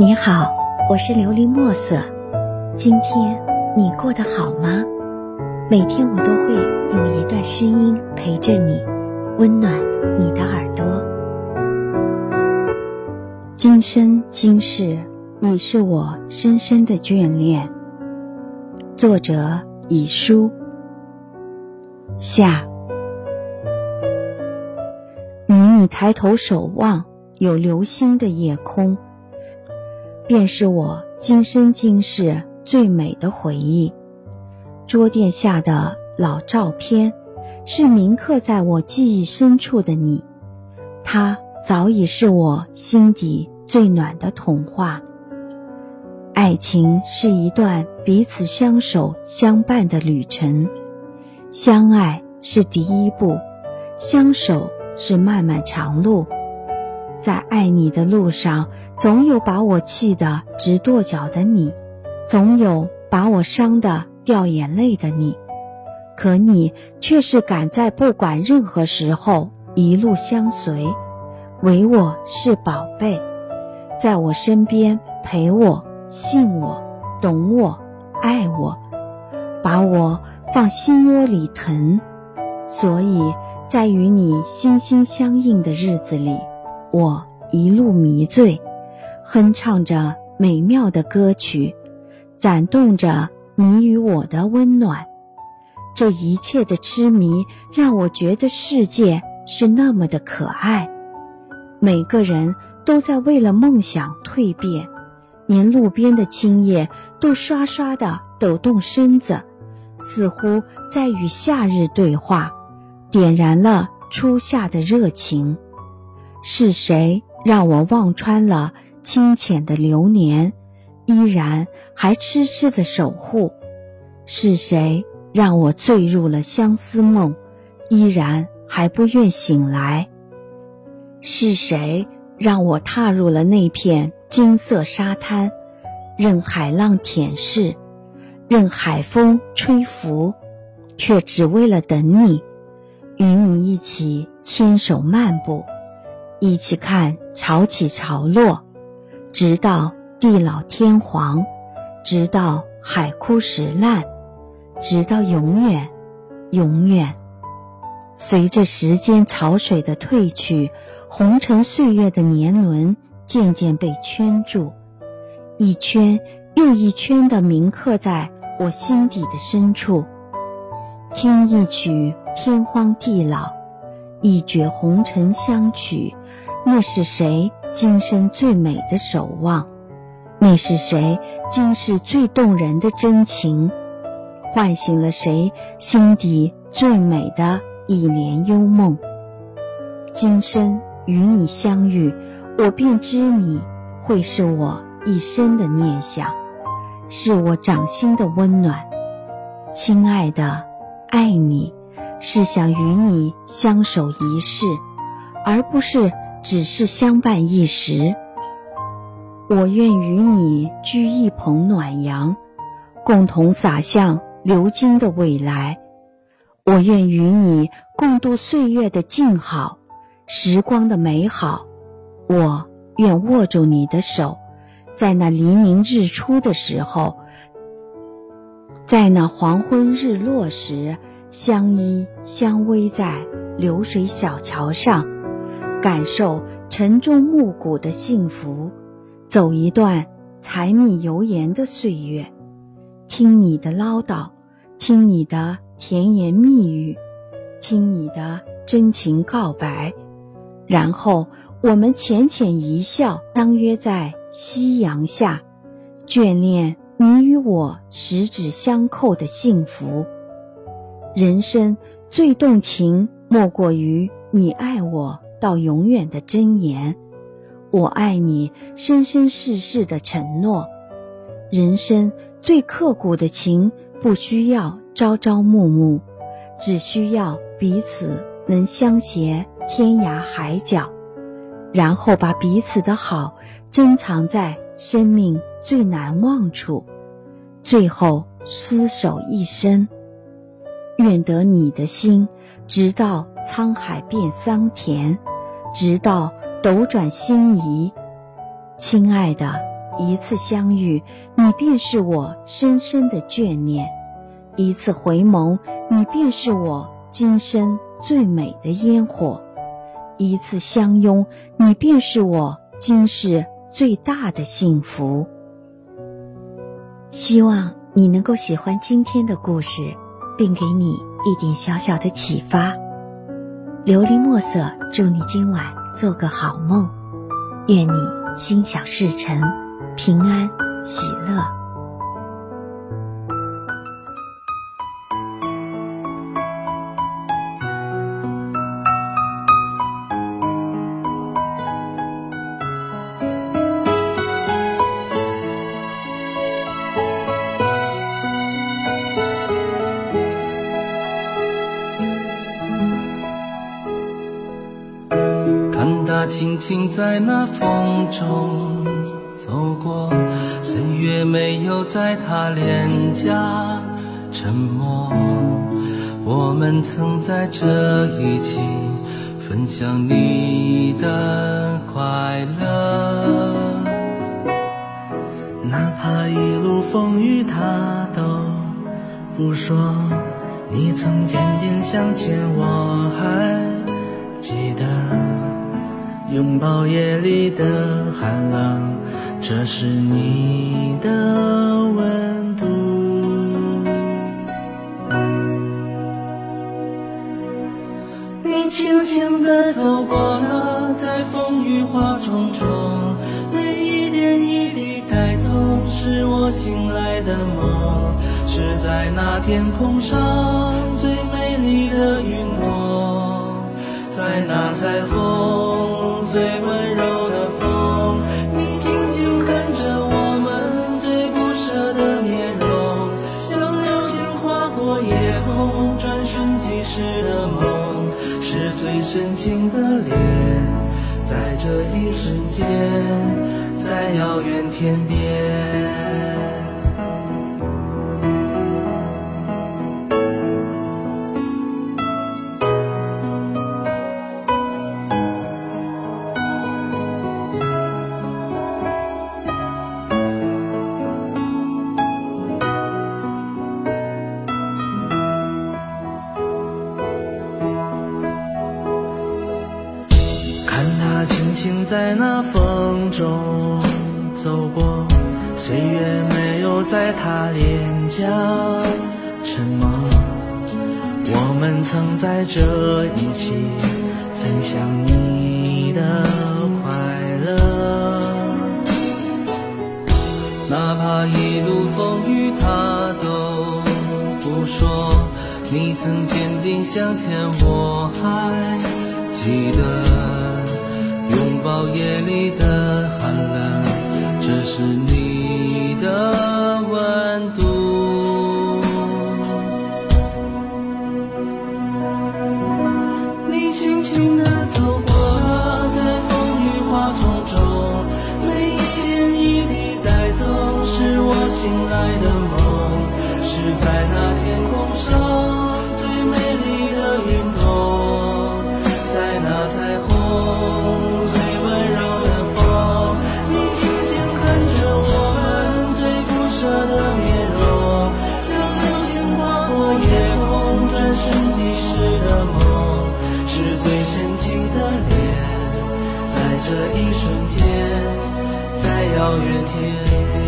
你好，我是琉璃墨色。今天你过得好吗？每天我都会用一段声音陪着你，温暖你的耳朵。今生今世，你是我深深的眷恋。作者：以书。下，与你抬头守望有流星的夜空。便是我今生今世最美的回忆。桌垫下的老照片，是铭刻在我记忆深处的你。它早已是我心底最暖的童话。爱情是一段彼此相守相伴的旅程，相爱是第一步，相守是漫漫长路。在爱你的路上。总有把我气得直跺脚的你，总有把我伤得掉眼泪的你，可你却是敢在不管任何时候一路相随，唯我是宝贝，在我身边陪我、信我、懂我、爱我，把我放心窝里疼。所以在与你心心相印的日子里，我一路迷醉。哼唱着美妙的歌曲，攒动着你与我的温暖。这一切的痴迷，让我觉得世界是那么的可爱。每个人都在为了梦想蜕变，连路边的青叶都刷刷的抖动身子，似乎在与夏日对话，点燃了初夏的热情。是谁让我望穿了？清浅的流年，依然还痴痴的守护。是谁让我坠入了相思梦，依然还不愿醒来？是谁让我踏入了那片金色沙滩，任海浪舔舐，任海风吹拂，却只为了等你，与你一起牵手漫步，一起看潮起潮落。直到地老天荒，直到海枯石烂，直到永远，永远。随着时间潮水的退去，红尘岁月的年轮渐渐被圈住，一圈又一圈的铭刻在我心底的深处。听一曲天荒地老，一绝红尘相曲，那是谁？今生最美的守望，那是谁今世最动人的真情，唤醒了谁心底最美的一帘幽梦。今生与你相遇，我便知你会是我一生的念想，是我掌心的温暖。亲爱的，爱你是想与你相守一世，而不是。只是相伴一时，我愿与你居一捧暖阳，共同洒向流金的未来。我愿与你共度岁月的静好，时光的美好。我愿握住你的手，在那黎明日出的时候，在那黄昏日落时，相依相偎在流水小桥上。感受晨钟暮鼓的幸福，走一段柴米油盐的岁月，听你的唠叨，听你的甜言蜜语，听你的真情告白，然后我们浅浅一笑，相约在夕阳下，眷恋你与我十指相扣的幸福。人生最动情，莫过于你爱我。到永远的箴言，我爱你，生生世世的承诺。人生最刻骨的情，不需要朝朝暮暮，只需要彼此能相携天涯海角，然后把彼此的好珍藏在生命最难忘处，最后厮守一生。愿得你的心，直到沧海变桑田。直到斗转星移，亲爱的，一次相遇，你便是我深深的眷念；一次回眸，你便是我今生最美的烟火；一次相拥，你便是我今世最大的幸福。希望你能够喜欢今天的故事，并给你一点小小的启发。琉璃墨色，祝你今晚做个好梦，愿你心想事成，平安喜乐。他轻轻在那风中走过，岁月没有在他脸颊沉默。我们曾在这一起分享你的快乐，哪怕一路风雨他都不说。你曾坚定向前，我还。拥抱夜里的寒冷，这是你的温度。你轻轻地走过了，在风雨花丛中，每一点一滴带走，是我醒来的梦，是在那天空上最美丽的云朵，在那彩虹。最温柔的风，你静静看着我们最不舍的面容，像流星划过夜空，转瞬即逝的梦，是最深情的脸，在这一瞬间，在遥远天边。走过，岁月没有在他脸颊沉默。我们曾在这一起分享你的快乐，哪怕一路风雨他都不说。你曾坚定向前，我还记得。拥抱夜里的寒冷，这是你的温度。你轻轻地走过，在风雨花丛中，每一点一滴带走，是我醒来的在遥远天边，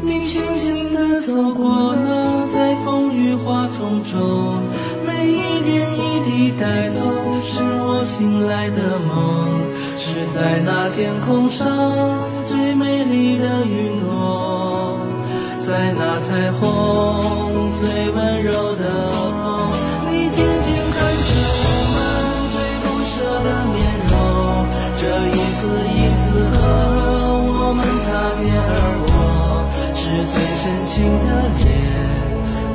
你轻轻地走过了，在风雨花丛中，每一点一滴带走，是我醒来的梦，是在那天空上最美丽的云朵，在那彩虹情的脸，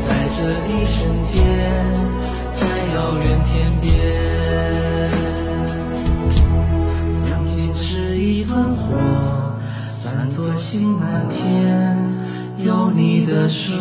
在这一瞬间，在遥远天边。曾经是一团火，散作星满天，有你的水。